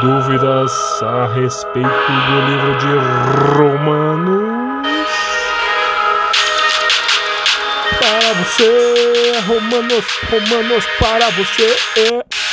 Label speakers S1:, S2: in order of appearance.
S1: dúvidas a respeito do livro de Romanos? Para você, Romanos, Romanos, para você. é